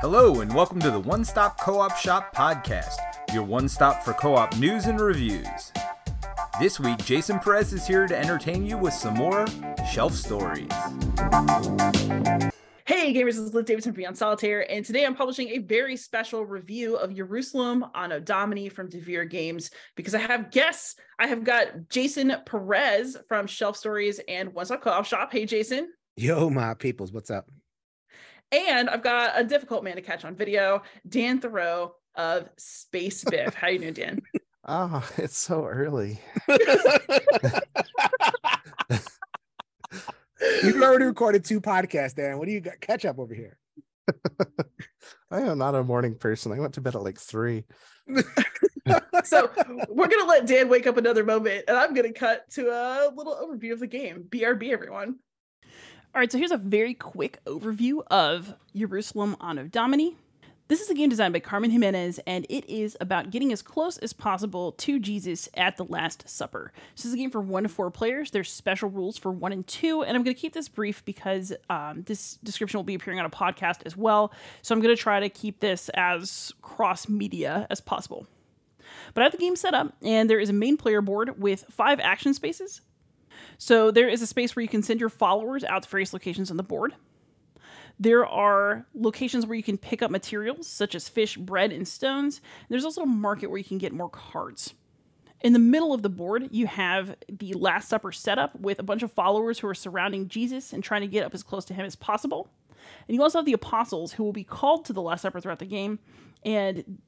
Hello, and welcome to the One Stop Co op Shop podcast, your one stop for co op news and reviews. This week, Jason Perez is here to entertain you with some more shelf stories. Hey gamers, this is Liz Davidson from Beyond Solitaire, and today I'm publishing a very special review of Jerusalem Anno Domini from Devir Games because I have guests. I have got Jason Perez from Shelf Stories and One Stop Co-op Shop. Hey, Jason. Yo, my peoples, what's up? And I've got a difficult man to catch on video, Dan Thurot of Space Biff. How you doing, Dan? Oh, it's so early. You've already recorded two podcasts, Dan. What do you got? Catch up over here. I am not a morning person. I went to bed at like three. so we're gonna let Dan wake up another moment, and I'm gonna cut to a little overview of the game. BRB, everyone. All right, so here's a very quick overview of Jerusalem Anno Domini. This is a game designed by Carmen Jimenez, and it is about getting as close as possible to Jesus at the Last Supper. This is a game for one to four players. There's special rules for one and two, and I'm going to keep this brief because um, this description will be appearing on a podcast as well. So I'm going to try to keep this as cross media as possible. But I have the game set up, and there is a main player board with five action spaces. So there is a space where you can send your followers out to various locations on the board. There are locations where you can pick up materials such as fish, bread, and stones. There's also a market where you can get more cards. In the middle of the board, you have the Last Supper setup with a bunch of followers who are surrounding Jesus and trying to get up as close to him as possible. And you also have the apostles who will be called to the Last Supper throughout the game, and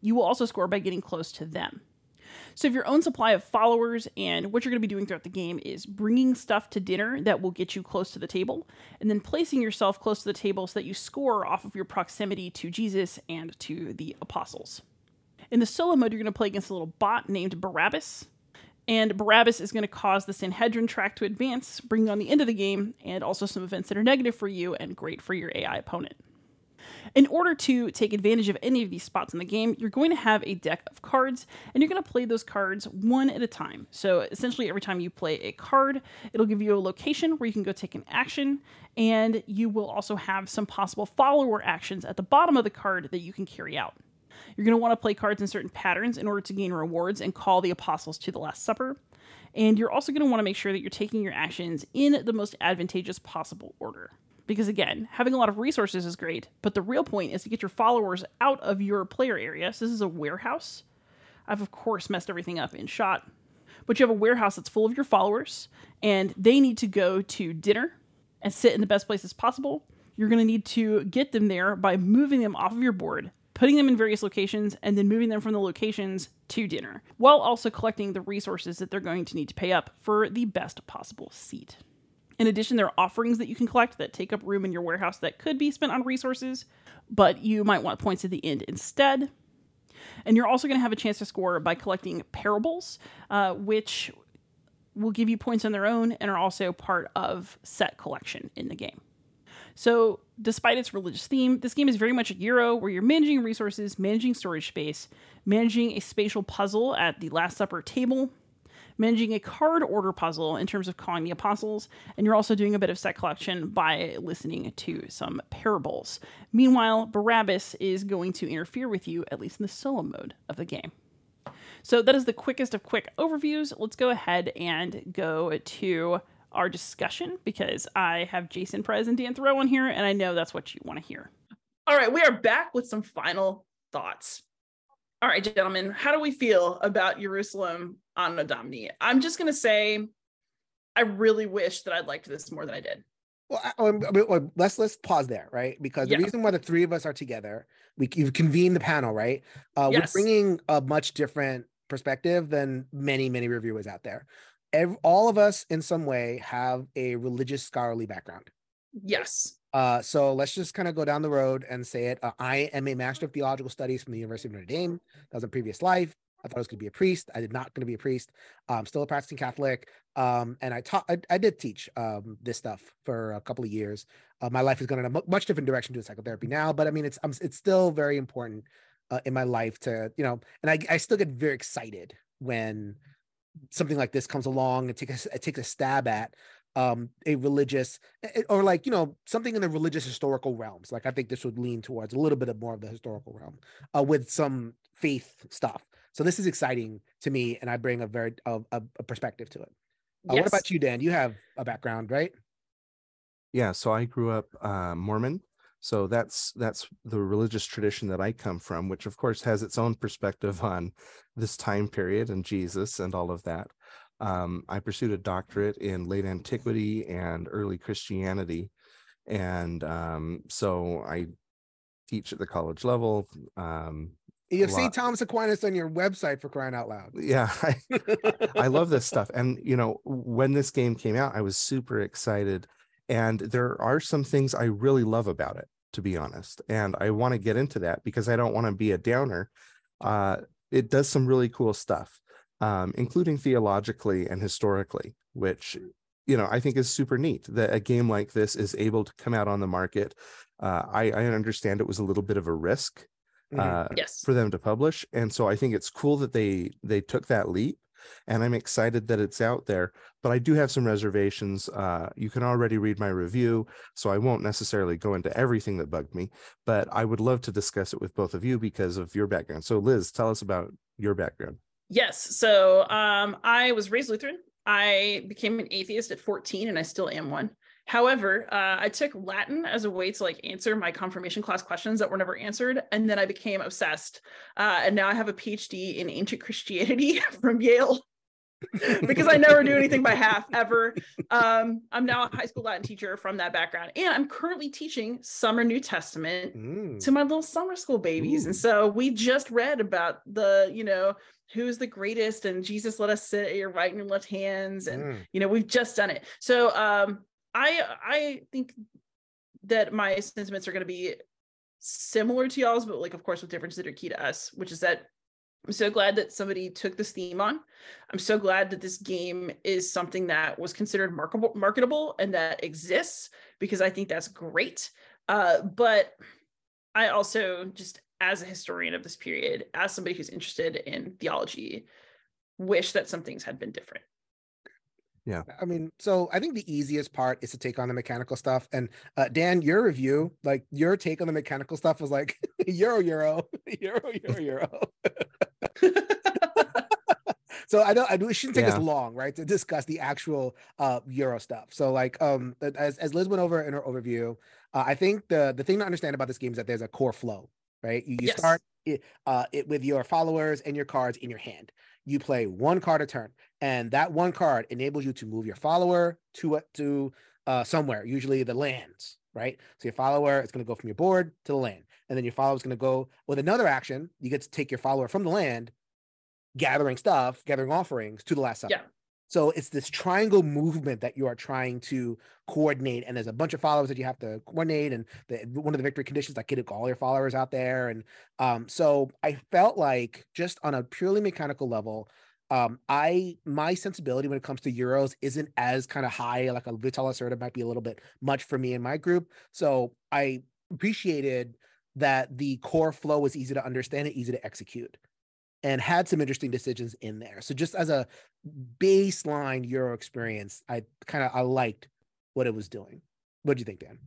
you will also score by getting close to them. So, if your own supply of followers and what you're going to be doing throughout the game is bringing stuff to dinner that will get you close to the table, and then placing yourself close to the table so that you score off of your proximity to Jesus and to the apostles. In the solo mode, you're going to play against a little bot named Barabbas. And Barabbas is going to cause the Sanhedrin track to advance, bringing on the end of the game, and also some events that are negative for you and great for your AI opponent. In order to take advantage of any of these spots in the game, you're going to have a deck of cards, and you're going to play those cards one at a time. So essentially, every time you play a card, it'll give you a location where you can go take an action, and you will also have some possible follower actions at the bottom of the card that you can carry out. You're going to want to play cards in certain patterns in order to gain rewards and call the apostles to the Last Supper. And you're also going to want to make sure that you're taking your actions in the most advantageous possible order. Because again, having a lot of resources is great, but the real point is to get your followers out of your player area. So this is a warehouse. I've of course messed everything up in shot. But you have a warehouse that's full of your followers, and they need to go to dinner and sit in the best places possible. You're going to need to get them there by moving them off of your board, putting them in various locations, and then moving them from the locations to dinner, while also collecting the resources that they're going to need to pay up for the best possible seat. In addition, there are offerings that you can collect that take up room in your warehouse that could be spent on resources, but you might want points at the end instead. And you're also going to have a chance to score by collecting parables, uh, which will give you points on their own and are also part of set collection in the game. So, despite its religious theme, this game is very much a Euro where you're managing resources, managing storage space, managing a spatial puzzle at the Last Supper table, managing a card order puzzle in terms of calling the apostles, and you're also doing a bit of set collection by listening to some parables. Meanwhile, Barabbas is going to interfere with you, at least in the solo mode of the game. So that is the quickest of quick overviews. Let's go ahead and go to our discussion because I have Jason Perez and Dan Thurot on here, and I know that's what you want to hear. All right, we are back with some final thoughts. All right, gentlemen, how do we feel about Jerusalem Anno Domini? I'm just going to say, I really wish that I'd liked this more than I did. Well, I, let's let's pause there, right? Because the yeah. reason why the three of us are together, we you've convened the panel, right? Uh, yes. We're bringing a much different perspective than many many reviewers out there. Every, all of us, in some way, have a religious scholarly background. Yes. Uh, so let's just kind of go down the road and say it. Uh, I am a master of theological studies from the University of Notre Dame. That was a previous life. I thought I was going to be a priest. I did not going to be a priest. I'm still a practicing Catholic. Um, and I taught, I, I did teach um, this stuff for a couple of years. Uh, my life is going in a much different direction to psychotherapy now, but I mean, it's, I'm, it's still very important uh, in my life to, you know, and I, I still get very excited when something like this comes along and a, take a stab at um a religious or like you know something in the religious historical realms like i think this would lean towards a little bit of more of the historical realm uh, with some faith stuff so this is exciting to me and i bring a very a, a perspective to it uh, yes. what about you dan you have a background right yeah so i grew up uh, mormon so that's that's the religious tradition that i come from which of course has its own perspective on this time period and jesus and all of that um, I pursued a doctorate in late antiquity and early Christianity. And um, so I teach at the college level. Um, you have St. Thomas Aquinas on your website for crying out loud. Yeah, I, I love this stuff. And, you know, when this game came out, I was super excited. And there are some things I really love about it, to be honest. And I want to get into that because I don't want to be a downer. Uh, it does some really cool stuff um, including theologically and historically, which you know I think is super neat that a game like this is able to come out on the market. Uh, I, I understand it was a little bit of a risk mm-hmm. uh, yes. for them to publish, and so I think it's cool that they they took that leap and I'm excited that it's out there. But I do have some reservations. Uh, you can already read my review, so I won't necessarily go into everything that bugged me. But I would love to discuss it with both of you because of your background. So, Liz, tell us about your background. Yes. So um, I was raised Lutheran. I became an atheist at 14 and I still am one. However, uh, I took Latin as a way to like answer my confirmation class questions that were never answered, and then I became obsessed. Uh, and now I have a PhD in ancient Christianity from Yale because I never do anything by half ever. Um, I'm now a high school Latin teacher from that background, and I'm currently teaching summer New Testament mm. to my little summer school babies. And so we just read about the, you know, who's the greatest and jesus let us sit at your right and your left hands and mm. you know we've just done it so um i i think that my sentiments are going to be similar to y'all's but like of course with differences that are key to us which is that i'm so glad that somebody took this theme on i'm so glad that this game is something that was considered marketable marketable and that exists because i think that's great uh but i also just as a historian of this period, as somebody who's interested in theology, wish that some things had been different. Yeah. I mean, so I think the easiest part is to take on the mechanical stuff. And uh, Dan, your review, like your take on the mechanical stuff was like euro, euro, euro, euro, euro. so I don't, I it shouldn't take yeah. us long, right, to discuss the actual uh, euro stuff. So like, um, as as Liz went over in her overview, uh, I think the the thing to understand about this game is that there's a core flow, right? You, you yes. start it, uh, it with your followers and your cards in your hand. You play one card a turn, and that one card enables you to move your follower to to uh, somewhere, usually the lands, right? So your follower is going to go from your board to the land, and then your follower is going to go with another action. You get to take your follower from the land, gathering stuff, gathering offerings to the last supper. Yeah. So it's this triangle movement that you are trying to coordinate, and there's a bunch of followers that you have to coordinate. And the, one of the victory conditions, like get all your followers out there. And um, so I felt like just on a purely mechanical level, um, I my sensibility when it comes to Euros isn't as kind of high. Like a Vital Lacerda might be a little bit much for me in my group. So I appreciated that the core flow was easy to understand and easy to execute and had some interesting decisions in there. So just as a baseline Euro experience, I kind of I liked what it was doing. What do you think, Dan?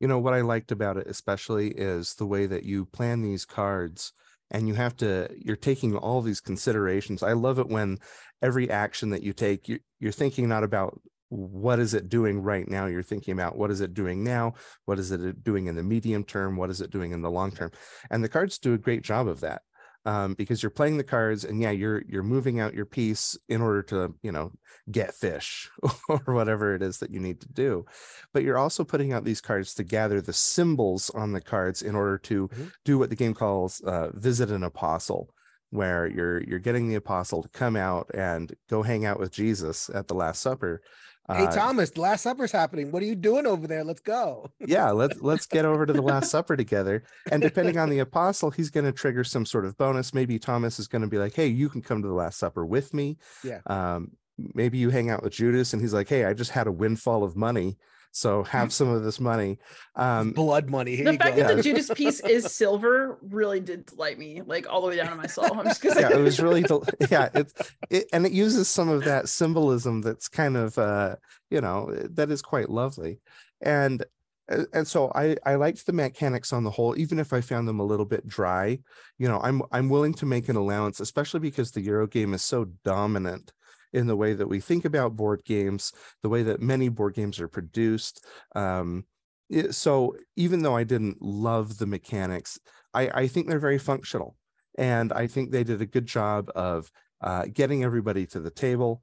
You know what I liked about it especially is the way that you plan these cards and you have to you're taking all these considerations. I love it when every action that you take you, you're thinking not about what is it doing right now you're thinking about what is it doing now what is it doing in the medium term what is it doing in the long term and the cards do a great job of that um, because you're playing the cards and yeah you're you're moving out your piece in order to you know get fish or whatever it is that you need to do but you're also putting out these cards to gather the symbols on the cards in order to mm-hmm. do what the game calls uh, visit an apostle where you're you're getting the apostle to come out and go hang out with Jesus at the last supper Hey uh, Thomas, the Last Supper's happening. What are you doing over there? Let's go. yeah, let's let's get over to the Last Supper together. And depending on the apostle, he's going to trigger some sort of bonus. Maybe Thomas is going to be like, "Hey, you can come to the Last Supper with me." Yeah. Um, maybe you hang out with Judas, and he's like, "Hey, I just had a windfall of money." So have some of this money. Um, blood money. Here the you fact go. that the Judas piece is silver really did delight me, like all the way down to my soul. I'm just gonna yeah, it was really, del- yeah, it's, it, and it uses some of that symbolism that's kind of, uh, you know, that is quite lovely. And, and so I, I liked the mechanics on the whole, even if I found them a little bit dry, you know, I'm, I'm willing to make an allowance, especially because the Euro game is so dominant in the way that we think about board games, the way that many board games are produced. Um, it- so even though I didn't love the mechanics, I, I think they're very functional. And I think they did a good job of uh, getting everybody to the table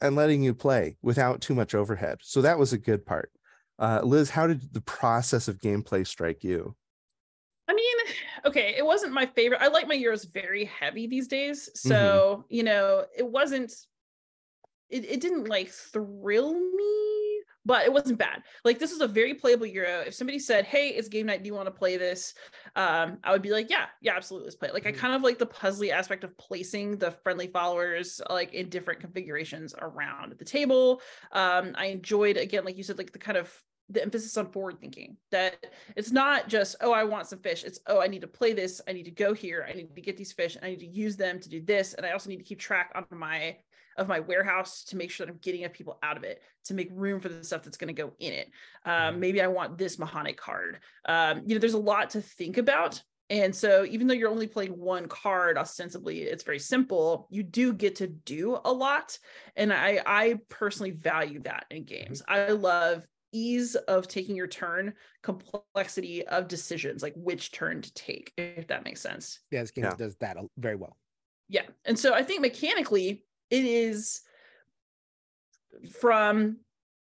and letting you play without too much overhead. So that was a good part. Uh, Liz, how did the process of gameplay strike you? I mean, okay, it wasn't my favorite. I like my Euros very heavy these days. So, you know, it wasn't it, it didn't like thrill me, but it wasn't bad. Like this is a very playable Euro. If somebody said, Hey, it's game night, do you want to play this? Um, I would be like, Yeah, yeah, absolutely, let's play it. Like I Mhm. kind of like the puzzly aspect of placing the friendly followers like in different configurations around the table. Um, I enjoyed again, like you said, like the kind of the emphasis on forward thinking that it's not just oh i want some fish it's oh i need to play this i need to go here i need to get these fish and i need to use them to do this and i also need to keep track on my of my warehouse to make sure that i'm getting enough people out of it to make room for the stuff that's going to go in it. Um, maybe i want this mahane card. Um, you know there's a lot to think about. And so even though you're only playing one card ostensibly it's very simple you do get to do a lot. And i i personally value that in games. I love ease of taking your turn complexity of decisions like which turn to take if that makes sense. Yeah, this game Yeah. does that very well. yeah. And so i think mechanically it is from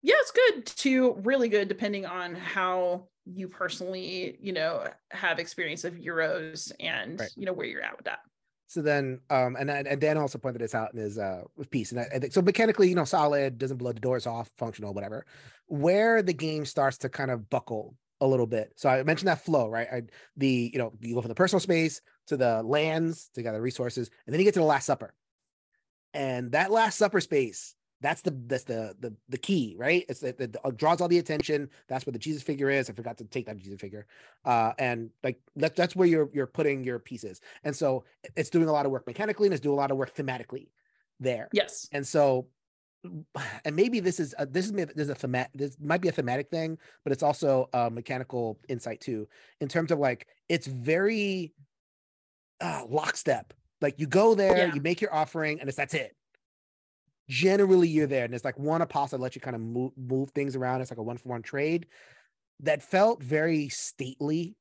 yeah it's good to really good depending on how you personally you know have experience of euros and Right. you know where you're at with that So then, um, and and Dan also pointed this out in his uh piece, and I, I think so mechanically, you know, solid, doesn't blow the doors off, functional, whatever. Where the game starts to kind of buckle a little bit. So I mentioned that flow, right? I, the you know you go from the personal space to the lands to gather resources, and then you get to the Last Supper, and that Last Supper space. That's the that's the the the key, right? It's that it, it draws all the attention. That's where the Jesus figure is. I forgot to take that Jesus figure, uh, and like that, that's where you're you're putting your pieces. And so it's doing a lot of work mechanically and it's doing a lot of work thematically there. yes And so, and maybe this is a, this is this is a themat this might be a thematic thing, but it's also a mechanical insight too, in terms of like it's very uh, lockstep. Like you go there, Yeah. you make your offering, and it's that's it. Generally, you're there, and it's like one apostle that lets you kind of move move things around. It's like a one for one trade that felt very stately.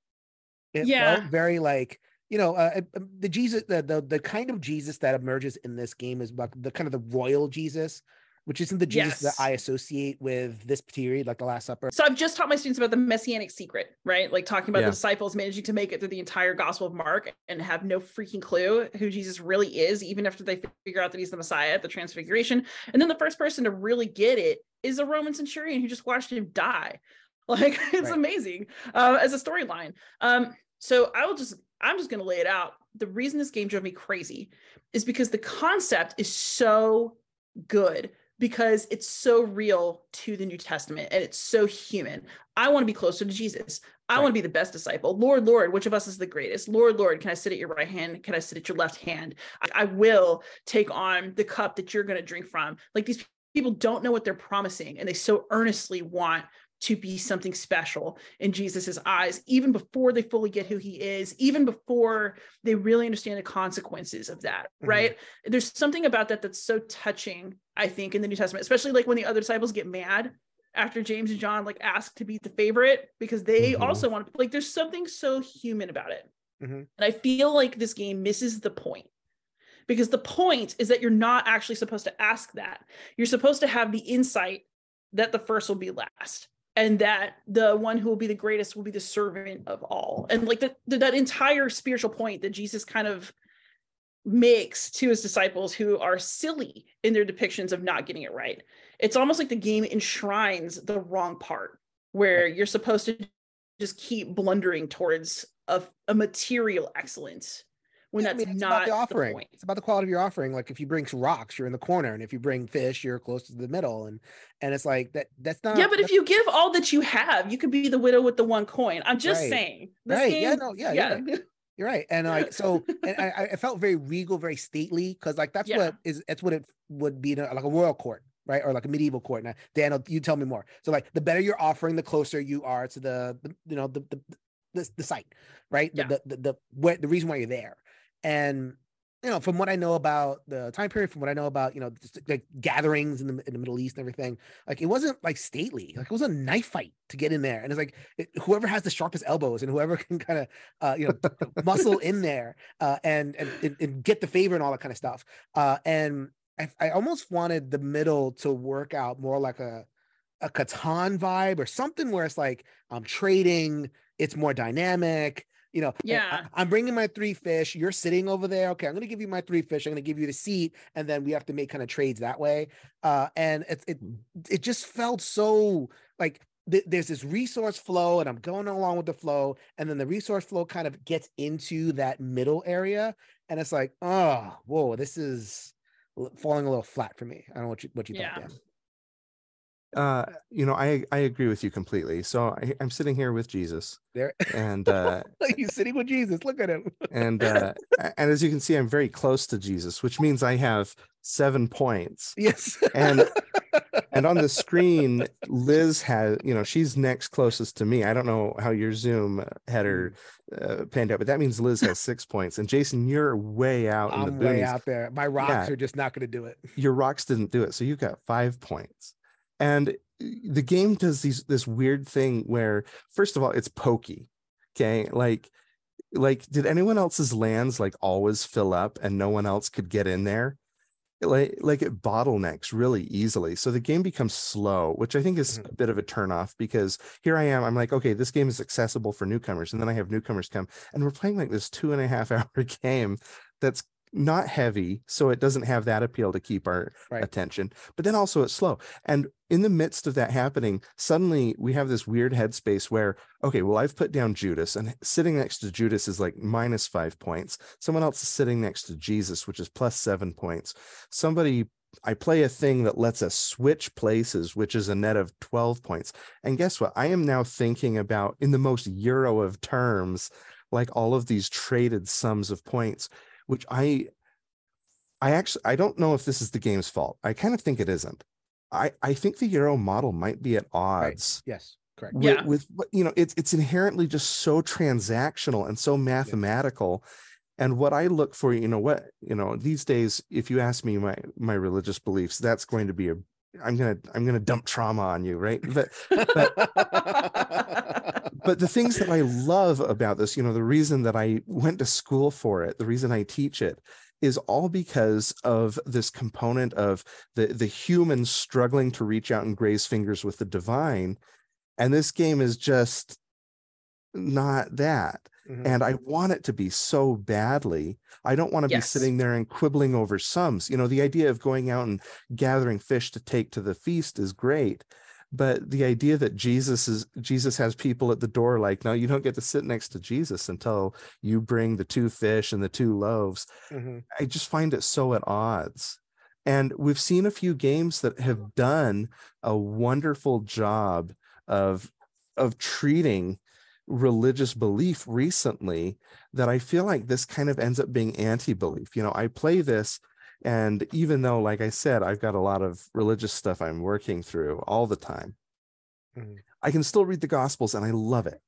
It Yeah. felt very like you know uh, uh, the Jesus the, the the kind of Jesus that emerges in this game is like the kind of the royal Jesus, which isn't the Jesus Yes. that I associate with this period, like the Last Supper. So I've just taught my students about the messianic secret, right? Like talking about Yeah. the disciples managing to make it through the entire Gospel of Mark and have no freaking clue who Jesus really is, even after they figure out that he's the Messiah at the Transfiguration. And then the first person to really get it is a Roman centurion who just watched him die. Like it's Right. amazing uh, as a storyline. Um, so I will just, I'm just going to lay it out. The reason this game drove me crazy is because the concept is so good because it's so real to the New Testament and it's so human. I want to be closer to Jesus. I Right. want to be the best disciple. Lord, Lord, which of us is the greatest? Lord, Lord, can I sit at your right hand? Can I sit at your left hand? I, I will take on the cup that you're going to drink from. Like these people don't know what they're promising and they so earnestly want to be something special in Jesus's eyes, even before they fully get who he is, even before they really understand the consequences of that, Mhm. right? There's something about that that's so touching, I think, in the New Testament, especially like when the other disciples get mad after James and John like ask to be the favorite because they Mhm. also want to like there's something so human about it. Mhm. And I feel like this game misses the point. Because the point is that you're not actually supposed to ask that. You're supposed to have the insight that the first will be last and that the one who will be the greatest will be the servant of all. And like that that entire spiritual point that Jesus kind of makes to his disciples who are silly in their depictions of not getting it right. It's almost like the game enshrines the wrong part where you're supposed to just keep blundering towards a, a material excellence when Yeah, I mean, it's not about the offering. point. it's about the quality of your offering. Like if you bring rocks, you're in the corner, and if you bring fish, you're close to the middle, and and it's like that. That's not. yeah, but if you give all that you have, you could be the widow with the one coin. I'm just Right. saying. Right, yeah, no, yeah, you're You're right, and like so, and I, I felt very regal, very stately, because like that's Yeah. what is that's what it would be like a royal court, right, or like a medieval court. Now, Daniel, you tell me more. So like the better you're offering, the closer you are to the, the you know the the the, the site, right? The, Yeah. the the the where, the reason why you're there, and you know from what I know about the time period, from what I know about you know just, like gatherings in the in the Middle East and everything, like it wasn't like stately, like it was a knife fight to get in there, and it's like it, whoever has the sharpest elbows and whoever can kind of uh, you know muscle in there uh, and, and and get the favor and all that kind of stuff. Uh, and I, I almost wanted the middle to work out more like a a Catan vibe or something where it's like I'm trading, it's more dynamic. You know, Yeah. I, am bringing my three fish. You're sitting over there. Okay, I'm going to give you my three fish. I'm going to give you the seat, and then we have to make kind of trades that way. Uh, and it it it just felt so like th- there's this resource flow and I'm going along with the flow. And then the resource flow kind of gets into that middle area. And it's like, oh, whoa, this is falling a little flat for me. I don't know what you, what you Yeah. thought, Dan. Uh, you know, I I agree with you completely. So I, I'm sitting here with Jesus, There, and uh, he's sitting with Jesus. Look at him. and uh, and as you can see, I'm very close to Jesus, which means I have seven points. yes. And and on the screen, Liz has, you know, she's next closest to me. I don't know how your Zoom header uh, panned out, but that means Liz has six points. And Jason, you're way out in the way boonies. out there. My rocks Yeah. are just not going to do it. Your rocks didn't do it, so you've got five points. And uh, the game does these this weird thing where, first of all, it's pokey. Okay, like like did anyone else's lands like always fill up and no one else could get in there? like like it bottlenecks really easily so the game becomes slow which i think is Mhm. a bit of a turnoff because here i am i'm like okay this game is accessible for newcomers and then i have newcomers come and we're playing like this two and a half hour game that's not heavy so it doesn't have that appeal to keep our Right. attention but then also it's slow and in the midst of that happening suddenly we have this weird headspace where okay well i've put down judas and sitting next to judas is like minus five points someone else is sitting next to jesus which is plus seven points somebody I play a thing that lets us switch places, which is a net of 12 points. And guess what? I am now thinking about in the most Euro of terms, like all of these traded sums of points, which I I actually I don't know if this is the game's fault. I kind of think it isn't. I, I think the Euro model might be at odds Yes. Correct. with, Yeah. with you know it's it's inherently just so transactional and so mathematical and what i look for you know what you know these days if you ask me my my religious beliefs that's going to be a i'm gonna i'm gonna dump trauma on you right but but the things that i love about this you know the reason that i went to school for it the reason i teach it is all because of this component of the the human struggling to reach out and graze fingers with the divine. And this game is just not that. Mhm. and i want it to be so badly. I don't want to Yes. be sitting there and quibbling over sums. You know the idea of going out and gathering fish to take to the feast is great but the idea that jesus is jesus has people at the door like no you don't get to sit next to jesus until you bring the two fish and the two loaves Mhm. I just find it so at odds. And we've seen a few games that have done a wonderful job of of treating religious belief recently that I feel like this kind of ends up being anti-belief. You know, I play this and even though like I said I've got a lot of religious stuff I'm working through all the time, Mhm. I can still read the gospels and I love it.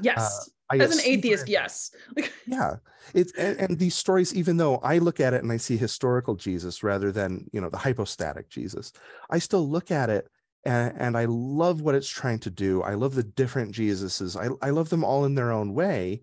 yes. I As an atheist, into- yes. Yeah it's and, and these stories even though i look at it and i see historical jesus rather than you know the hypostatic jesus i still look at it and, and i love what it's trying to do i love the different jesuses I, I love them all in their own way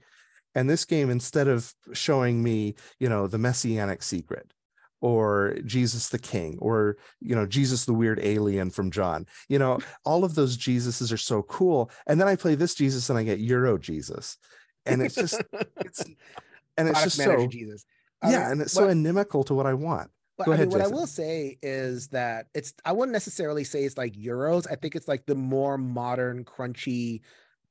and this game instead of showing me you know the messianic secret or jesus the king or you know jesus the weird alien from john you know all of those jesuses are so cool and then i play this jesus and i get euro jesus and it's just it's and it's Product just so Jesus. Yeah and it's what- so inimical to what i want But Go I ahead, mean, what I will say is that it's I wouldn't necessarily say it's like Euros. I think it's like the more modern, crunchy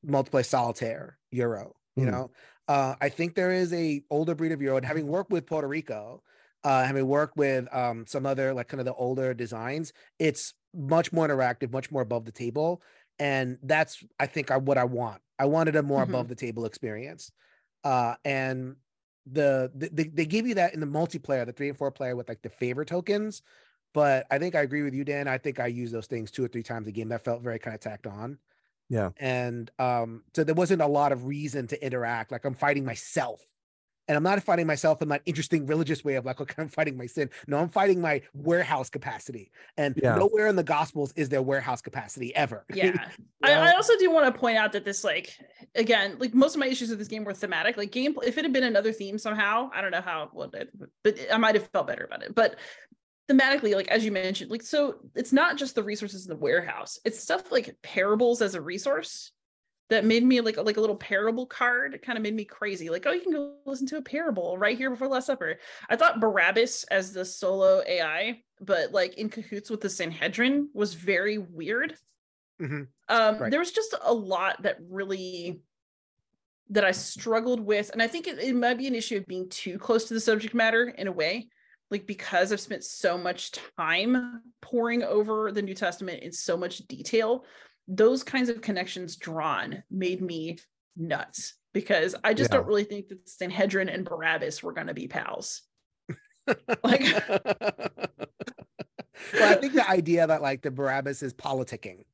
multiplayer solitaire Euro. You Hmm. know, uh, I think there is a older breed of Euro, and having worked with Puerto Rico, uh, having worked with um, some other like kind of the older designs, it's much more interactive, much more above the table, and that's I think I, what I want. I wanted a more Mhm. above the table experience, uh, and the, the they, they give you that in the multiplayer, the three and four player with like the favor tokens. But I think I agree with you, Dan. I think I use those things two or three times a game. That felt very kind of tacked on Yeah. and um so there wasn't a lot of reason to interact like i'm fighting myself and i'm not fighting myself in that interesting religious way of like okay i'm fighting my sin no i'm fighting my warehouse capacity and Yeah. nowhere in the gospels is there warehouse capacity ever Yeah. I, I also do want to point out that this, like, again, like most of my issues with this game were thematic. Like, game, if it had been another theme somehow, I don't know how, well, it, but I might have felt better about it. But thematically, like, as you mentioned, like, so it's not just the resources in the warehouse, it's stuff like parables as a resource that made me like like a little parable card it kind of made me crazy like oh you can go listen to a parable right here before last supper i thought barabbas as the solo ai but like in cahoots with the sanhedrin was very weird Mhm. um Right. there was just a lot that really that i struggled with and i think it, it might be an issue of being too close to the subject matter in a way like because i've spent so much time poring over the new testament in so much detail those kinds of connections drawn made me nuts because i just Yeah. don't really think that sanhedrin and barabbas were going to be pals Like- well, I think the idea that like the Barabbas is politicking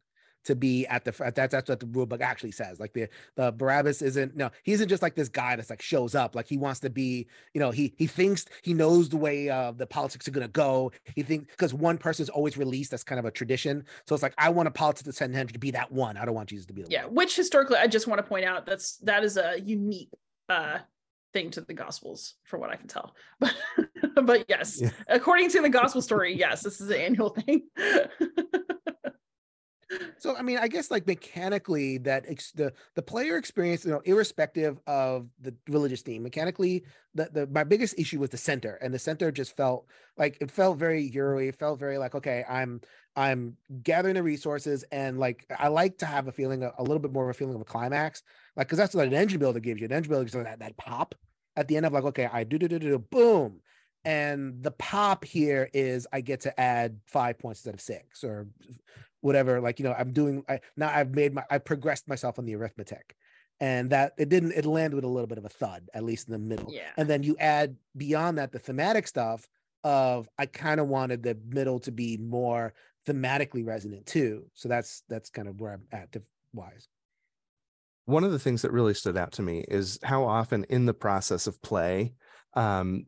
to be at the that's that's what the rule book actually says. Like the the Barabbas isn't no, he isn't just like this guy that's like shows up. Like he wants to be, you know, he he thinks he knows the way uh, the politics are gonna go. He thinks because one person is always released. That's kind of a tradition. So it's like I want a politics Sanhedrin to be that one. I don't want Jesus to be the yeah one. which historically i just want to point out that's that is a unique uh thing to the gospels from what i can tell but but yes Yeah. according to the gospel story yes this is an annual thing So I mean, I guess like mechanically, that ex- the the player experience, you know, irrespective of the religious theme, mechanically, the the my biggest issue was the center, and the center just felt like it felt very Euro. It felt very like okay, I'm I'm gathering the resources, and like I like to have a feeling, a, a little bit more of a feeling of a climax, like because that's what an engine builder gives you. An engine builder gives you that that pop at the end of like okay, I do do do do do, boom. And the pop here is I get to add five points instead of six or whatever like you know i'm doing i now i've made my i progressed myself on the arithmetic. And that it didn't it landed with a little bit of a thud at least in the middle. Yeah. And then you add beyond that the thematic stuff of i kind of wanted the middle to be more thematically resonant too. So that's that's kind of where i'm at wise. One of the things that really stood out to me is how often in the process of play um,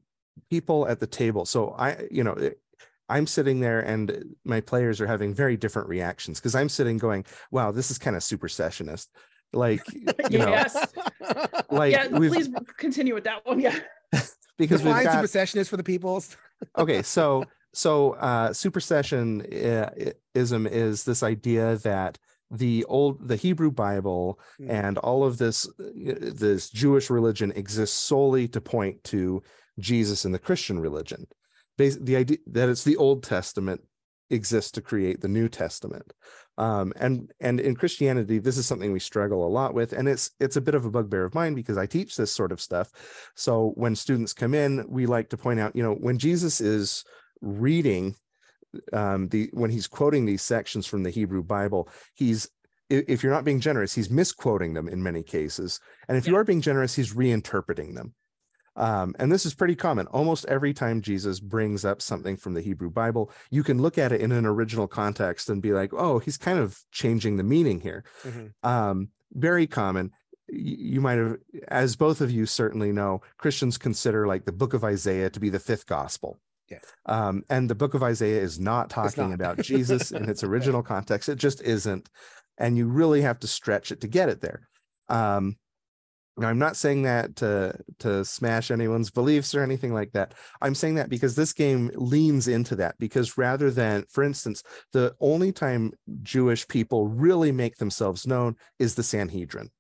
people at the table so i you know it- i'm sitting there and my players are having very different reactions because i'm sitting going wow this is kind of supersessionist like you know Yes. like yeah please continue with that one yeah because we've Define got supersessionist for the peoples okay so so uh supersession uh, ism is this idea that the old the hebrew bible Mm. and all of this uh, this jewish religion exists solely to point to jesus and the christian religion Bas- the idea that it's the old testament exists to create the new testament. Um and and in christianity this is something we struggle a lot with and it's it's a bit of a bugbear of mine because i teach this sort of stuff. So when students come in we like to point out you know when jesus is reading um the when he's quoting these sections from the hebrew bible he's if you're not being generous he's misquoting them in many cases. And if you are being generous he's reinterpreting them um, and this is pretty common. Almost every time Jesus brings up something from the Hebrew Bible, you can look at it in an original context and be like, oh, he's kind of changing the meaning here. Mhm. Um, very common. You might have, as both of you certainly know, Christians consider like the book of Isaiah to be the fifth gospel. Yeah. Um, and the book of Isaiah is not talking not. about Jesus in its original context. It just isn't. And you really have to stretch it to get it there. Um, now, I'm not saying that to to smash anyone's beliefs or anything like that. I'm saying that because this game leans into that. Because rather than, for instance, the only time Jewish people really make themselves known is the Sanhedrin.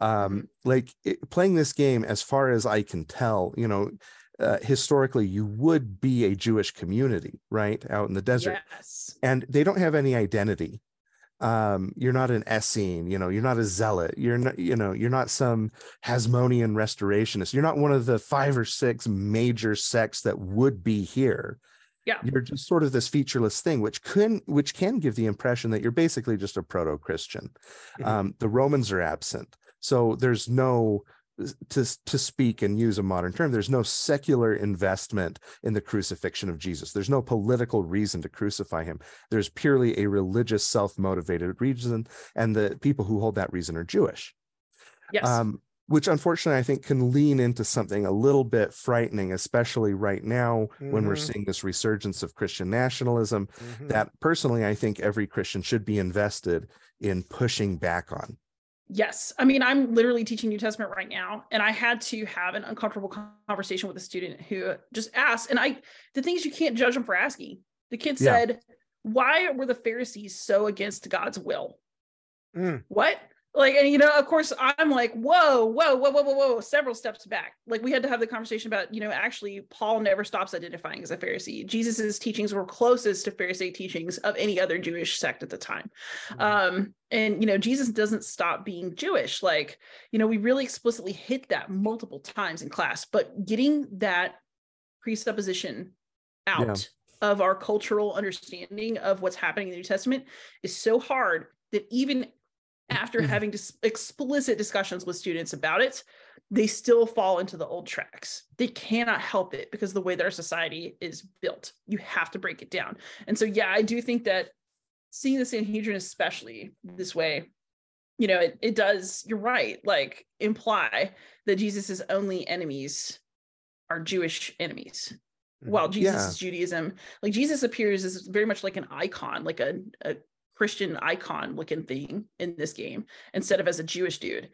Um, like it, playing this game, as far as I can tell, you know, uh, historically, you would be a Jewish community, right, out in the desert yes and they don't have any identity um, you're not an Essene, you know, you're not a zealot, you're not, you know, you're not some Hasmonean restorationist, you're not one of the five or six major sects that would be here. Yeah. You're just sort of this featureless thing, which can which can give the impression that you're basically just a proto-Christian. Mhm. Um, the Romans are absent. So there's no to, to speak and use a modern term, there's no secular investment in the crucifixion of Jesus. There's no political reason to crucify him. There's purely a religious, self motivated reason. And the people who hold that reason are Jewish. Yes. Um, which unfortunately I think can lean into something a little bit frightening, especially right now when we're Mhm. seeing this resurgence of Christian nationalism. Mhm. That personally, I think every Christian should be invested in pushing back on. Yes. I mean, I'm literally teaching New Testament right now, and I had to have an uncomfortable conversation with a student who just asked, and I, the thing is, you can't judge them for asking. The kid Yeah. said, Why were the Pharisees so against God's will? Mm. What? Like, and you know, of course, I'm like, whoa, whoa, whoa, whoa, whoa, whoa, several steps back. Like, we had to have the conversation about, you know, actually, Paul never stops identifying as a Pharisee. Jesus's teachings were closest to Pharisee teachings of any other Jewish sect at the time Mhm. um and you know jesus doesn't stop being jewish like you know we really explicitly hit that multiple times in class but getting that presupposition out of our cultural understanding of what's happening in the new testament is so hard that even after Mhm. having dis- explicit discussions with students about it they still fall into the old tracks they cannot help it because the way that our society is built you have to break it down and so yeah i do think that seeing the Sanhedrin, especially this way, you know, it, it does, you're right, like imply that Jesus's only enemies are Jewish enemies. While Jesus Yeah. is Judaism, like Jesus appears as very much like an icon, like a, a Christian icon looking thing in this game, instead of as a Jewish dude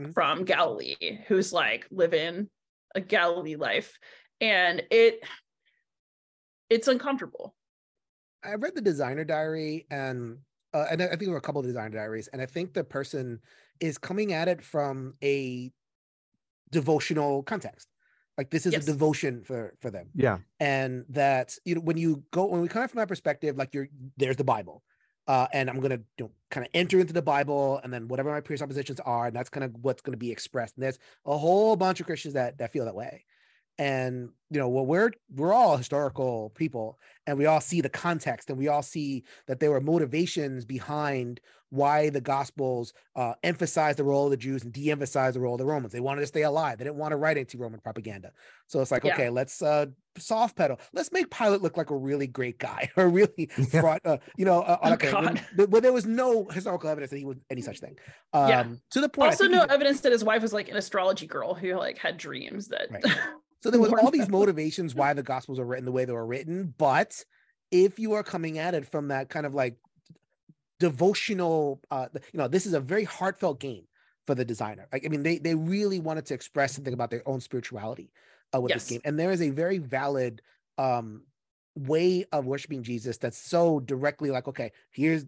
Mhm. from Galilee who's like living a Galilee life. And it it's uncomfortable. I read the designer diary and uh, and I I think there were a couple of designer diaries, and I think the person is coming at it from a devotional context. Like this is Yes. a devotion for for them, Yeah. and that you know when you go when we come from that perspective, like you're there's the Bible, uh, and I'm gonna you know, kind of enter into the Bible, and then whatever my presuppositions are, and that's kind of what's going to be expressed. And there's a whole bunch of Christians that that feel that way, and you know, well, we're we're all historical people, and we all see the context, and we all see that there were motivations behind why the Gospels uh, emphasize the role of the Jews and de-emphasize the role of the Romans. They wanted to stay alive. They didn't want to write anti-Roman propaganda. So it's like, Yeah. okay, let's uh, soft pedal. Let's make Pilate look like a really great guy, or really Yeah. uh, you know, uh, Oh, okay, when, God. but, but there was no historical evidence that he was any such thing. Um, Yeah. To the point. Also no evidence that his wife was like an astrology girl who like had dreams that Right. So there was all these motivations why the gospels are written the way they were written, but if you are coming at it from that kind of like devotional, uh, you know, this is a very heartfelt game for the designer. Like, I mean, they they really wanted to express something about their own spirituality uh, with Yes. this game, and there is a very valid um way of worshiping Jesus that's so directly like, okay, here's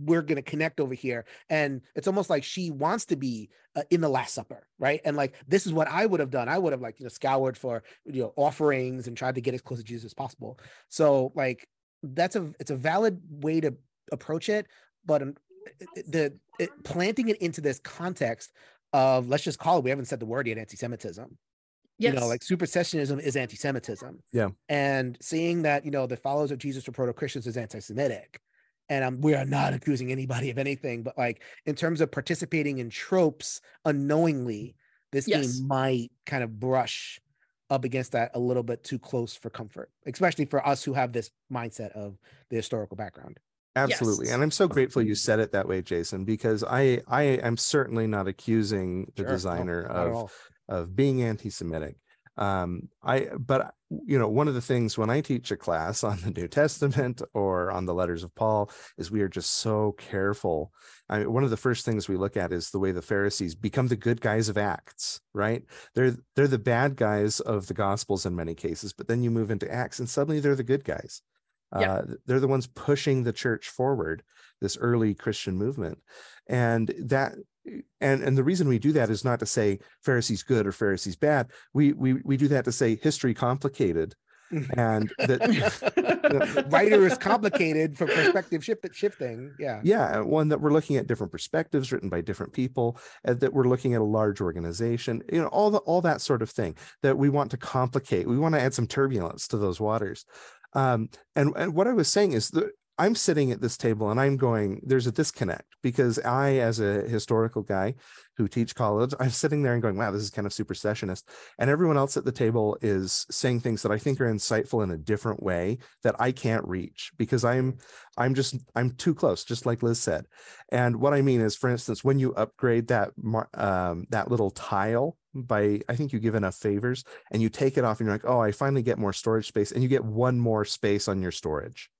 we're going to connect over here. And it's almost like she wants to be uh, in the last supper right? And like this is what i would have done. I would have like you know scoured for you know offerings and tried to get as close to jesus as possible. So like that's a it's a valid way to approach it but um, the it, planting it into this context of let's just call it we haven't said the word yet anti-semitism yes. you know like supersessionism is anti-semitism Yeah. and seeing that you know the followers of jesus or proto-christians is anti-semitic and um, we are not accusing anybody of anything but like in terms of participating in tropes unknowingly this Yes. game might kind of brush up against that a little bit too close for comfort especially for us who have this mindset of the historical background Absolutely. Yes. And I'm so grateful you said it that way, Jason, because I I am certainly not accusing the Sure, designer not at of all. Of being anti-Semitic. Um, I but you know one of the things when I teach a class on the New Testament or on the letters of Paul is we are just so careful. I mean, one of the first things we look at is the way the Pharisees become the good guys of Acts, right? They're they're the bad guys of the Gospels in many cases, but then you move into Acts and suddenly they're the good guys. Yeah. Uh, they're the ones pushing the church forward, this early Christian movement, and that and and the reason we do that is not to say Pharisees good or Pharisees bad. We we we do that to say history complicated, and that writer is complicated for perspective shift shifting. Yeah. Yeah. One that we're looking at different perspectives written by different people and that we're looking at a large organization you know all the all that sort of thing that we want to complicate. We want to add some turbulence to those waters. Um, and, and what i was saying is that I'm sitting at this table and I'm going, there's a disconnect because I, as a historical guy who teach college, I'm sitting there and going, wow, this is kind of supersessionist. And everyone else at the table is saying things that I think are insightful in a different way that I can't reach because I'm, I'm just, I'm too close, just like Liz said. And what I mean is, for instance, when you upgrade that, um, that little tile by I think you give enough favors and you take it off and you're like, oh, I finally get more storage space, and you get one more space on your storage.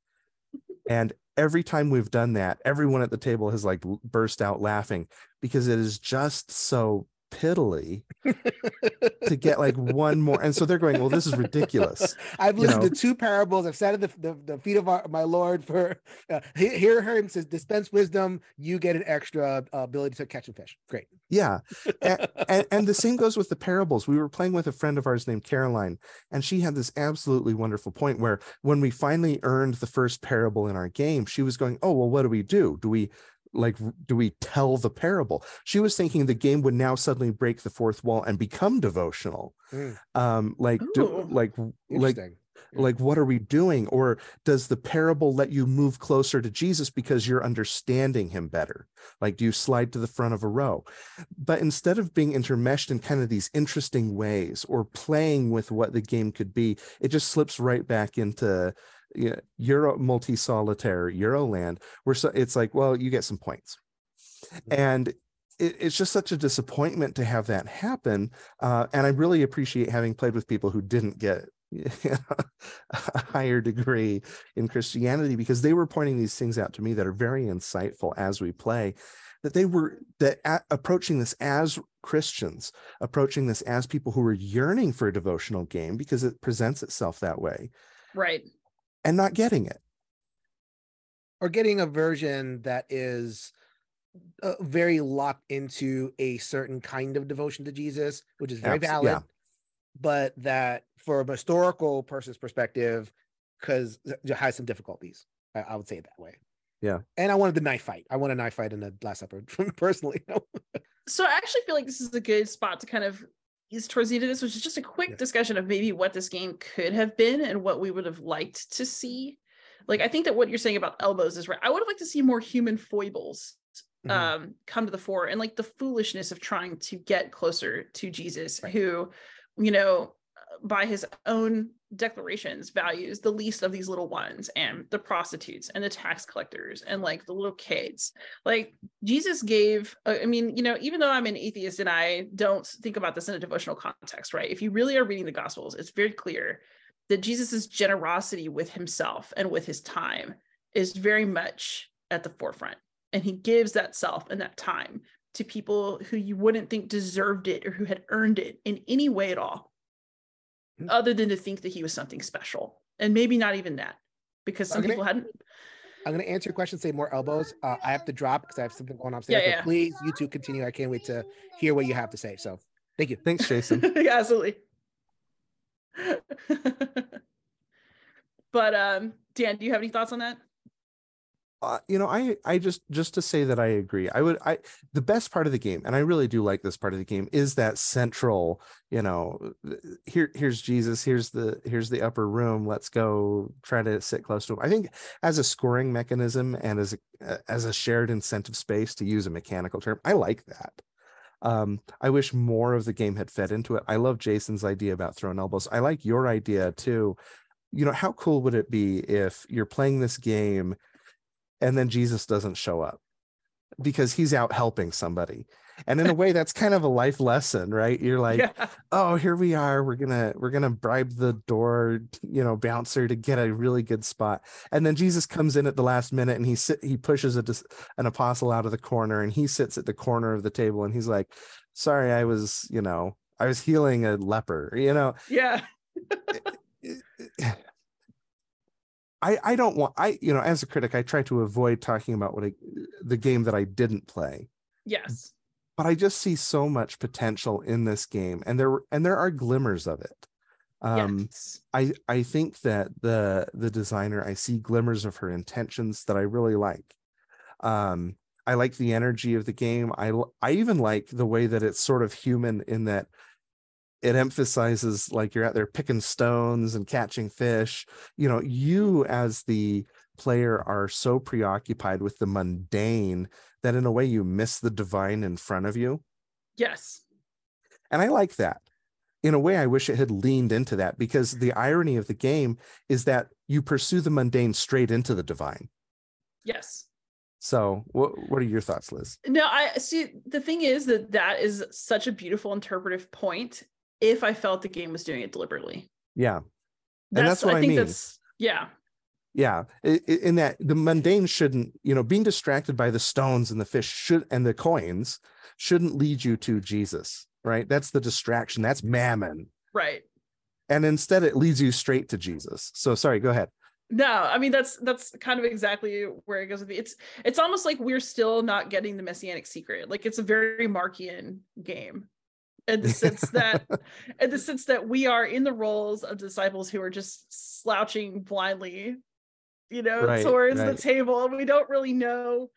And every time we've done that, everyone at the table has like burst out laughing because it is just so piddly to get like one more. And so they're going, well, this is ridiculous. I've listened you know? to two parables. I've sat at the, the, the feet of our, my Lord for uh, hear him says, dispense wisdom. You get an extra uh, ability to catch a fish. Great. Yeah. and, and, and the same goes with the parables. We were playing with a friend of ours named Caroline, and she had this absolutely wonderful point where when we finally earned the first parable in our game, she was going, oh, well, what do we do? Do we like do we tell the parable? She was thinking the game would now suddenly break the fourth wall and become devotional. Mm. um like do, like like like what are we doing? Or does the parable let you move closer to jesus because you're understanding him better? Like do you slide to the front of a row? But instead of being intermeshed in kind of these interesting ways or playing with what the game could be it just slips right back into Euro multi solitaire Euroland, where so it's like, well, you get some points, mm-hmm. and it, it's just such a disappointment to have that happen. Uh, and I really appreciate having played with people who didn't get a higher degree in Christianity because they were pointing these things out to me that are very insightful as we play. That they were that approaching this as Christians, approaching this as people who are yearning for a devotional game because it presents itself that way. Right and not getting it or getting a version that is uh, very locked into a certain kind of devotion to Jesus, which is very valid, yeah. but that for a historical person's perspective, because it has some difficulties. I, I, would say it that way. Yeah. And I wanted the knife fight. I want a knife fight in the last Supper personally. so I actually feel like this is a good spot to kind of is towards the end of this, which is just a quick yeah. discussion of maybe what this game could have been and what we would have liked to see. Like, I think that what you're saying about elbows is right. I would have liked to see more human foibles mm-hmm. um, come to the fore and like the foolishness of trying to get closer to Jesus, right. who, you know, by his own declarations values the least of these little ones and the prostitutes and the tax collectors and like the little kids. Like jesus gave uh, i mean you know even though i'm an atheist and i don't think about this in a devotional context right? If you really are reading the gospels it's very clear that jesus's generosity with himself and with his time is very much at the forefront. And he gives that self and that time to people who you wouldn't think deserved it or who had earned it in any way at all. Other than to think that he was something special. And maybe not even that, because some people hadn't. I'm going to answer your question, say more elbows. Uh, I have to drop because I have something going on upstairs. Yeah, yeah. please, you two continue. I can't wait to hear what you have to say. So thank you. Thanks, Jason. yeah, absolutely. but um, Dan, do you have any thoughts on that? Uh, you know i i just just to say that i agree i would i the best part of the game and i really do like this part of the game is that central you know here here's jesus here's the here's the upper room let's go try to sit close to him i think as a scoring mechanism and as a as a shared incentive space to use a mechanical term i like that um, I wish more of the game had fed into it. I love Jason's idea about throwing elbows. I like your idea too. You know, how cool would it be if you're playing this game and then Jesus doesn't show up because he's out helping somebody. And in a way that's kind of a life lesson, right? You're like, yeah. "Oh, here we are. We're going to we're going to bribe the door, you know, bouncer to get a really good spot." And then Jesus comes in at the last minute and he sit he pushes a, an apostle out of the corner and he sits at the corner of the table and he's like, "Sorry, I was, you know, I was healing a leper." You know? Yeah. I, I don't want I you know as a critic I try to avoid talking about what I, the game that I didn't play. Yes. But I just see so much potential in this game and there and there are glimmers of it. Um, yes. I I think that the the designer I see glimmers of her intentions that I really like. Um, I like the energy of the game. I I even like the way that it's sort of human in that it emphasizes like you're out there picking stones and catching fish. You know, you as the player are so preoccupied with the mundane that in a way you miss the divine in front of you. Yes. And I like that. In a way, I wish it had leaned into that because the irony of the game is that you pursue the mundane straight into the divine. Yes. So, what what are your thoughts, Liz? No, I see. The thing is that that is such a beautiful interpretive point. If I felt the game was doing it deliberately, Yeah, And that's what I think mean. that's yeah, yeah. I- I- In that the mundane shouldn't, you know, being distracted by the stones and the fish should and the coins shouldn't lead you to Jesus, right? That's the distraction. That's mammon, right. and instead it leads you straight to Jesus. So, sorry, go ahead. No, I mean that's that's kind of exactly where it goes with me. It's it's almost like we're still not getting the messianic secret. Like it's a very Markian game. In the sense that in the sense that we are in the roles of disciples who are just slouching blindly, you know, Right, towards the table, and we don't really know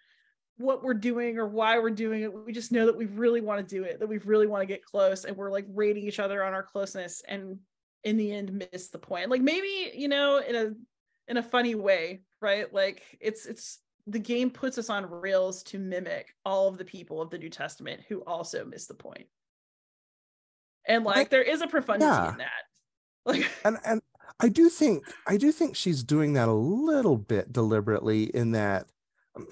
what we're doing or why we're doing it. We just know that we really want to do it, that we really want to get close, and we're like rating each other on our closeness, and in the end, miss the point. Like maybe you know, in a in a funny way, right? Like it's it's the game puts us on rails to mimic all of the people of the New Testament who also miss the point. And like Like, there is a profundity yeah. in that. Like and and I do think I do think she's doing that a little bit deliberately in that um,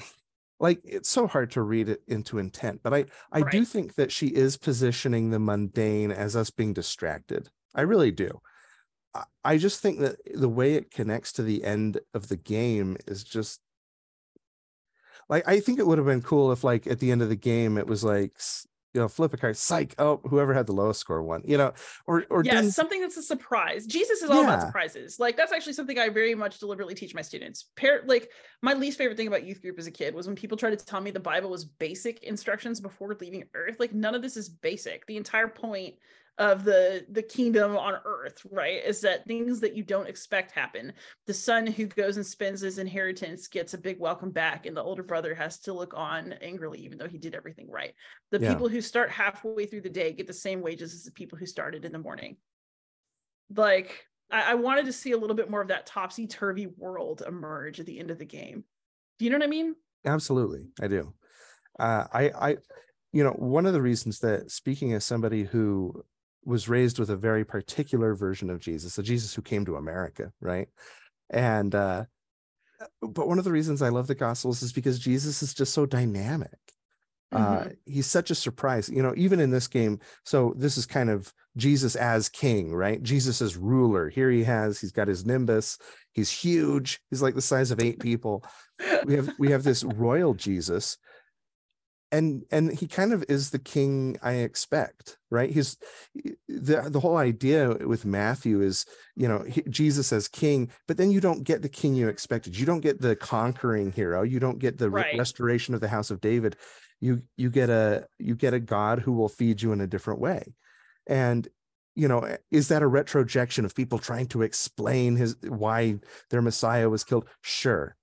like it's so hard to read it into intent but I I do think that she is positioning the mundane as us being distracted I really do I, just think that the way it connects to the end of the game is just like I think it would have been cool if like at the end of the game it was like you know flip a card psych oh whoever had the lowest score won you know or or yes, didn't- something that's a surprise. Jesus is all about surprises. Like that's actually something I very much deliberately teach my students. Par- like my least favorite thing about youth group as a kid was when people tried to tell me the Bible was basic instructions before leaving Earth. Like none of this is basic. The entire point of the the kingdom on earth right is that things that you don't expect happen. The son who goes and spends his inheritance gets a big welcome back and the older brother has to look on angrily even though he did everything right. The Yeah. people who start halfway through the day get the same wages as the people who started in the morning. Like I, I wanted to see a little bit more of that topsy-turvy world emerge at the end of the game. Do you know what i mean? Absolutely, I do. Uh, I, I, you know, one of the reasons that speaking as somebody who was raised with a very particular version of Jesus, a Jesus who came to America, right? And, uh, but one of the reasons I love the Gospels is because Jesus is just so dynamic. Uh, Mhm. he's such a surprise, you know, even in this game. So this is kind of Jesus as king, right? Jesus as ruler. Here he has, he's got his nimbus. He's huge. He's like the size of eight people we have we have this royal jesus and and he kind of is the king i expect right? He's the the whole idea with matthew is you know he- jesus as king but then you don't get the king you expected. You don't get the conquering hero. You don't get the re- restoration of the house of david. You you get a you get a god who will feed you in a different way. And you know is that a retrojection of people trying to explain his why their messiah was killed? Sure.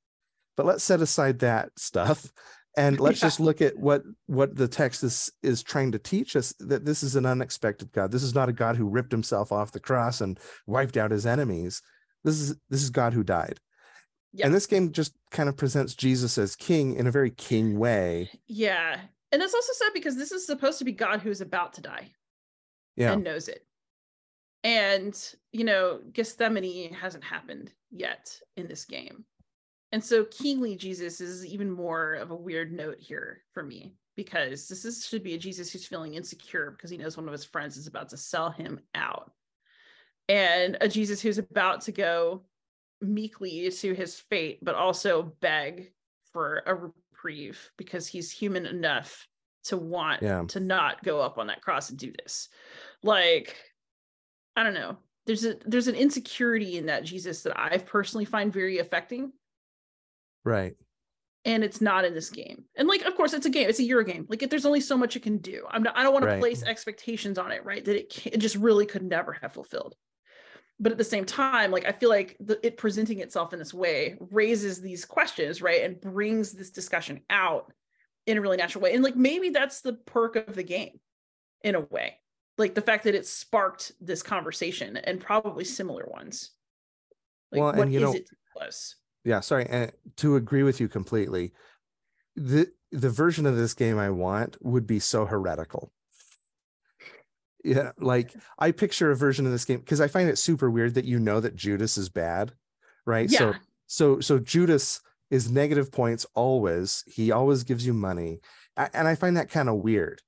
But let's set aside that stuff and let's Yeah. just look at what what the text is is trying to teach us that this is an unexpected god this is not a god who ripped himself off the cross and wiped out his enemies this is this is god who died Yeah. and this game just kind of presents jesus as king in a very king way yeah and that's also sad because this is supposed to be god who's about to die yeah and knows it. And, you know, Gethsemane hasn't happened yet in this game. And so kingly Jesus is even more of a weird note here for me because this is, should be a Jesus who's feeling insecure because he knows one of his friends is about to sell him out. And a Jesus who's about to go meekly to his fate, but also beg for a reprieve because he's human enough to want Yeah. to not go up on that cross and do this like i don't know there's a there's an insecurity in that jesus that i personally find very affecting right. And it's not in this game. And like of course it's a game. It's a euro game. Like if there's only so much it can do i'm not, i don't want Right. to place expectations on it right that it, can, it just really could never have fulfilled. But at the same time like i feel like the, it presenting itself in this way raises these questions right and brings this discussion out in a really natural way. And like maybe that's the perk of the game in a way. Like the fact that it sparked this conversation and probably similar ones. Like Well, what and you is know- it yeah sorry and to agree with you completely the the version of this game i want would be so heretical. Yeah like i picture a version of this game because i find it super weird that you know that judas is bad right? So Yeah. so so so judas is negative points always. He always gives you money. And i find that kind of weird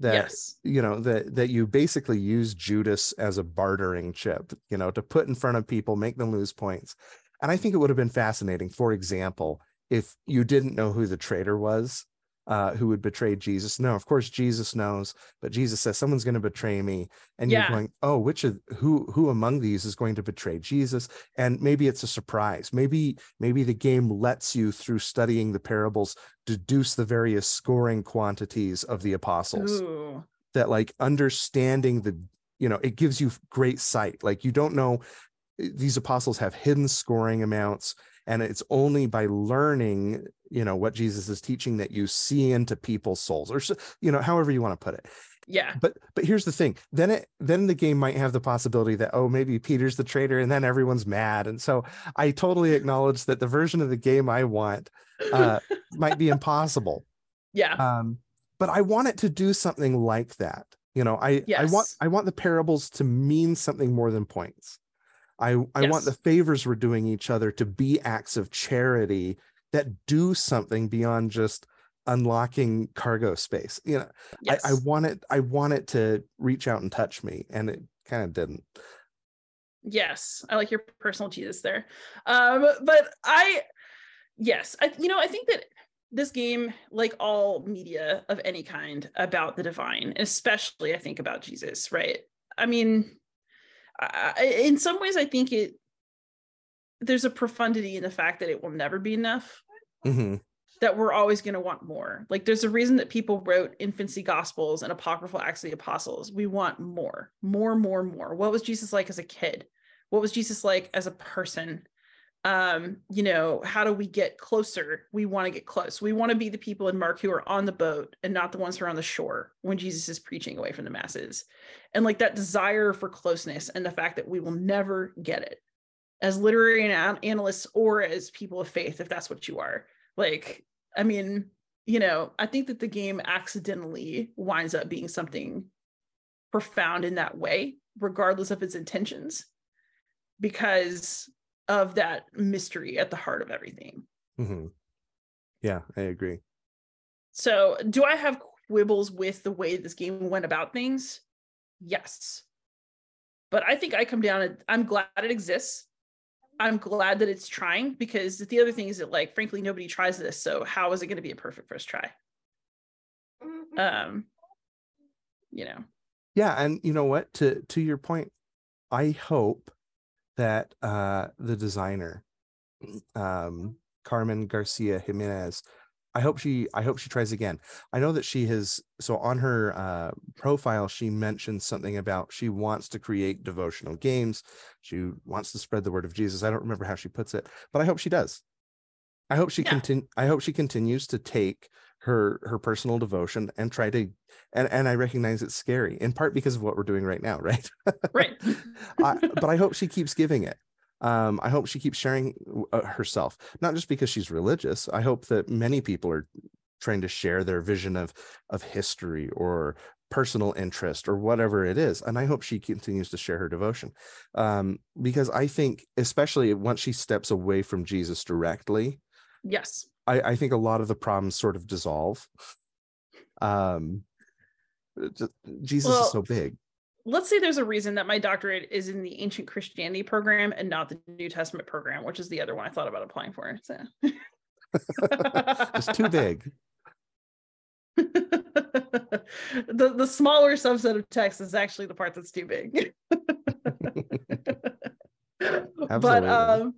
that yes. you know that that you basically use judas as a bartering chip you know to put in front of people make them lose points and i think it would have been fascinating for example if you didn't know who the traitor was uh who would betray jesus. No of course jesus knows but jesus says someone's going to betray me. And Yeah. you're going oh which of who who among these is going to betray jesus? And maybe it's a surprise. Maybe maybe the game lets you through studying the parables deduce the various scoring quantities of the apostles. Ooh. that like understanding the you know it gives you great sight. Like you don't know these apostles have hidden scoring amounts and it's only by learning you know what jesus is teaching that you see into people's souls or you know however you want to put it. Yeah. But but here's the thing then it then the game might have the possibility that oh maybe peter's the traitor and then everyone's mad and so i totally acknowledge that the version of the game i want uh might be impossible. Yeah. Um but i want it to do something like that you know i i want i want the parables to mean something more than points i i want the favors we're doing each other to be acts of charity that do something beyond just unlocking cargo space you know yes. I, I want it i want it to reach out and touch me and it kind of didn't Yes, I like your personal Jesus there. Um, but I, yes, I, you know, I think that this game, like all media of any kind about the divine, especially I think about Jesus, right? I mean, I, in some ways, I think it, there's a profundity in the fact that it will never be enough Mhm. that we're always going to want more. Like there's a reason that people wrote infancy gospels and apocryphal acts of the apostles. We want more, more, more, more. What was Jesus like as a kid? What was Jesus like as a person? Um, you know, how do we get closer? We want to get close. We want to be the people in Mark who are on the boat and not the ones who are on the shore when Jesus is preaching away from the masses. And like that desire for closeness and the fact that we will never get it as literary an- analysts or as people of faith, if that's what you are. Like, I mean, you know, I think that the game accidentally winds up being something profound in that way, regardless of its intentions, because of that mystery at the heart of everything. Mhm. yeah i agree So, do I have quibbles with the way this game went about things? Yes. But I think I come down and I'm glad it exists. I'm glad that it's trying because the other thing is that, like, frankly, nobody tries this. So, how is it going to be a perfect first try? Um, you know, yeah and you know what to to your point i hope that uh the designer um carmen garcia jimenez i hope she i hope she tries again. I know that she has so on her uh profile she mentioned something about she wants to create devotional games. She wants to spread the word of jesus. I don't remember how she puts it but i hope she does. I hope she Yeah. continue i hope she continues to take her her personal devotion and try to and and i recognize it's scary in part because of what we're doing right now right right. I, but I hope she keeps giving it. Um, I hope she keeps sharing uh, herself, not just because she's religious. I hope that many people are trying to share their vision of of history or personal interest or whatever it is. And I hope she continues to share her devotion, um, because I think, especially once she steps away from Jesus directly, yes. I, I think a lot of the problems sort of dissolve. Um, just- Jesus Well, is so big. Let's say there's a reason that my doctorate is in the ancient Christianity program and not the New Testament program, which is the other one I thought about applying for. So. It's too big. the the smaller subset of text is actually the part that's too big. but Absolutely. um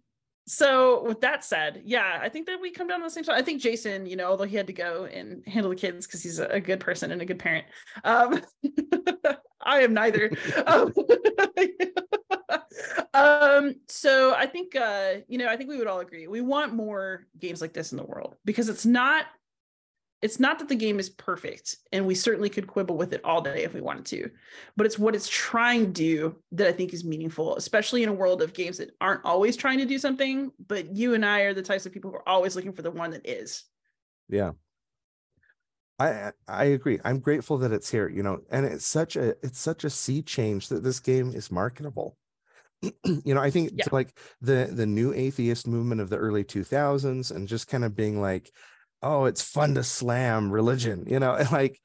so with that said, yeah, I think that we come down to the same spot. I think Jason, you know, although he had to go and handle the kids because he's a, a good person and a good parent. Um I am neither. Um, um, so I think uh, you know, I think we would all agree. We want more games like this in the world because it's not it's not that the game is perfect and we certainly could quibble with it all day if we wanted to but it's what it's trying to do that i think is meaningful especially in a world of games that aren't always trying to do something but you and i are the types of people who are always looking for the one that is yeah I I agree. I'm grateful that it's here, you know, and it's such a it's such a sea change that this game is marketable. you know, I think yeah. like the the new atheist movement of the early 2000s and just kind of being like, oh, it's fun to slam religion, you know, and like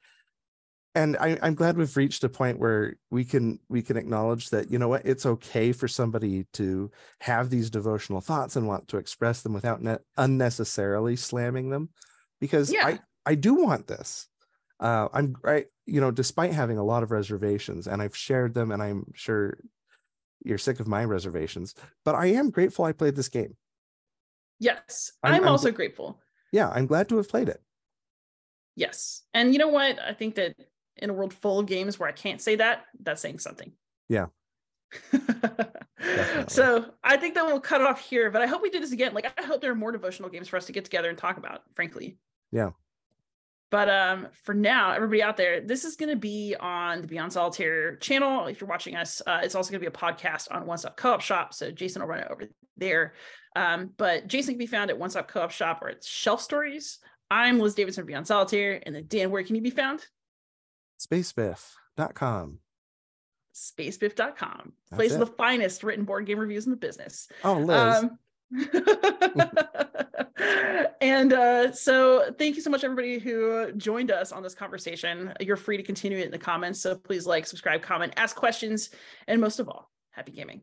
and I, I'm glad we've reached a point where we can we can acknowledge that you know what it's okay for somebody to have these devotional thoughts and want to express them without ne- unnecessarily slamming them because yeah. I I do want this. Uh, I'm right, you know, despite having a lot of reservations, and I've shared them, and I'm sure you're sick of my reservations, but I am grateful I played this game. Yes, I'm, I'm also I'm, grateful. Yeah, I'm glad to have played it. Yes, and you know what? I think that in a world full of games where I can't say that, that's saying something. Yeah. so I think that we'll cut it off here, but I hope we do this again. Like I hope there are more devotional games for us to get together and talk about, frankly. Yeah. But um, for now, everybody out there, this is going to be on the Beyond Solitaire channel. If you're watching us, uh, it's also going to be a podcast on One Stop Co-op Shop. So Jason will run it over there. Um, but Jason can be found at One Stop Co-op Shop or at Shelf Stories. I'm Liz Davidson from Beyond Solitaire. And then Dan, where can you be found? Spacebiff.com. Spacebiff.com. Place of the finest written board game reviews in the business. Oh, Liz. Um, and uh, so thank you so much everybody who joined us on this conversation you're free to continue it in the comments so please like subscribe comment ask questions and most of all happy gaming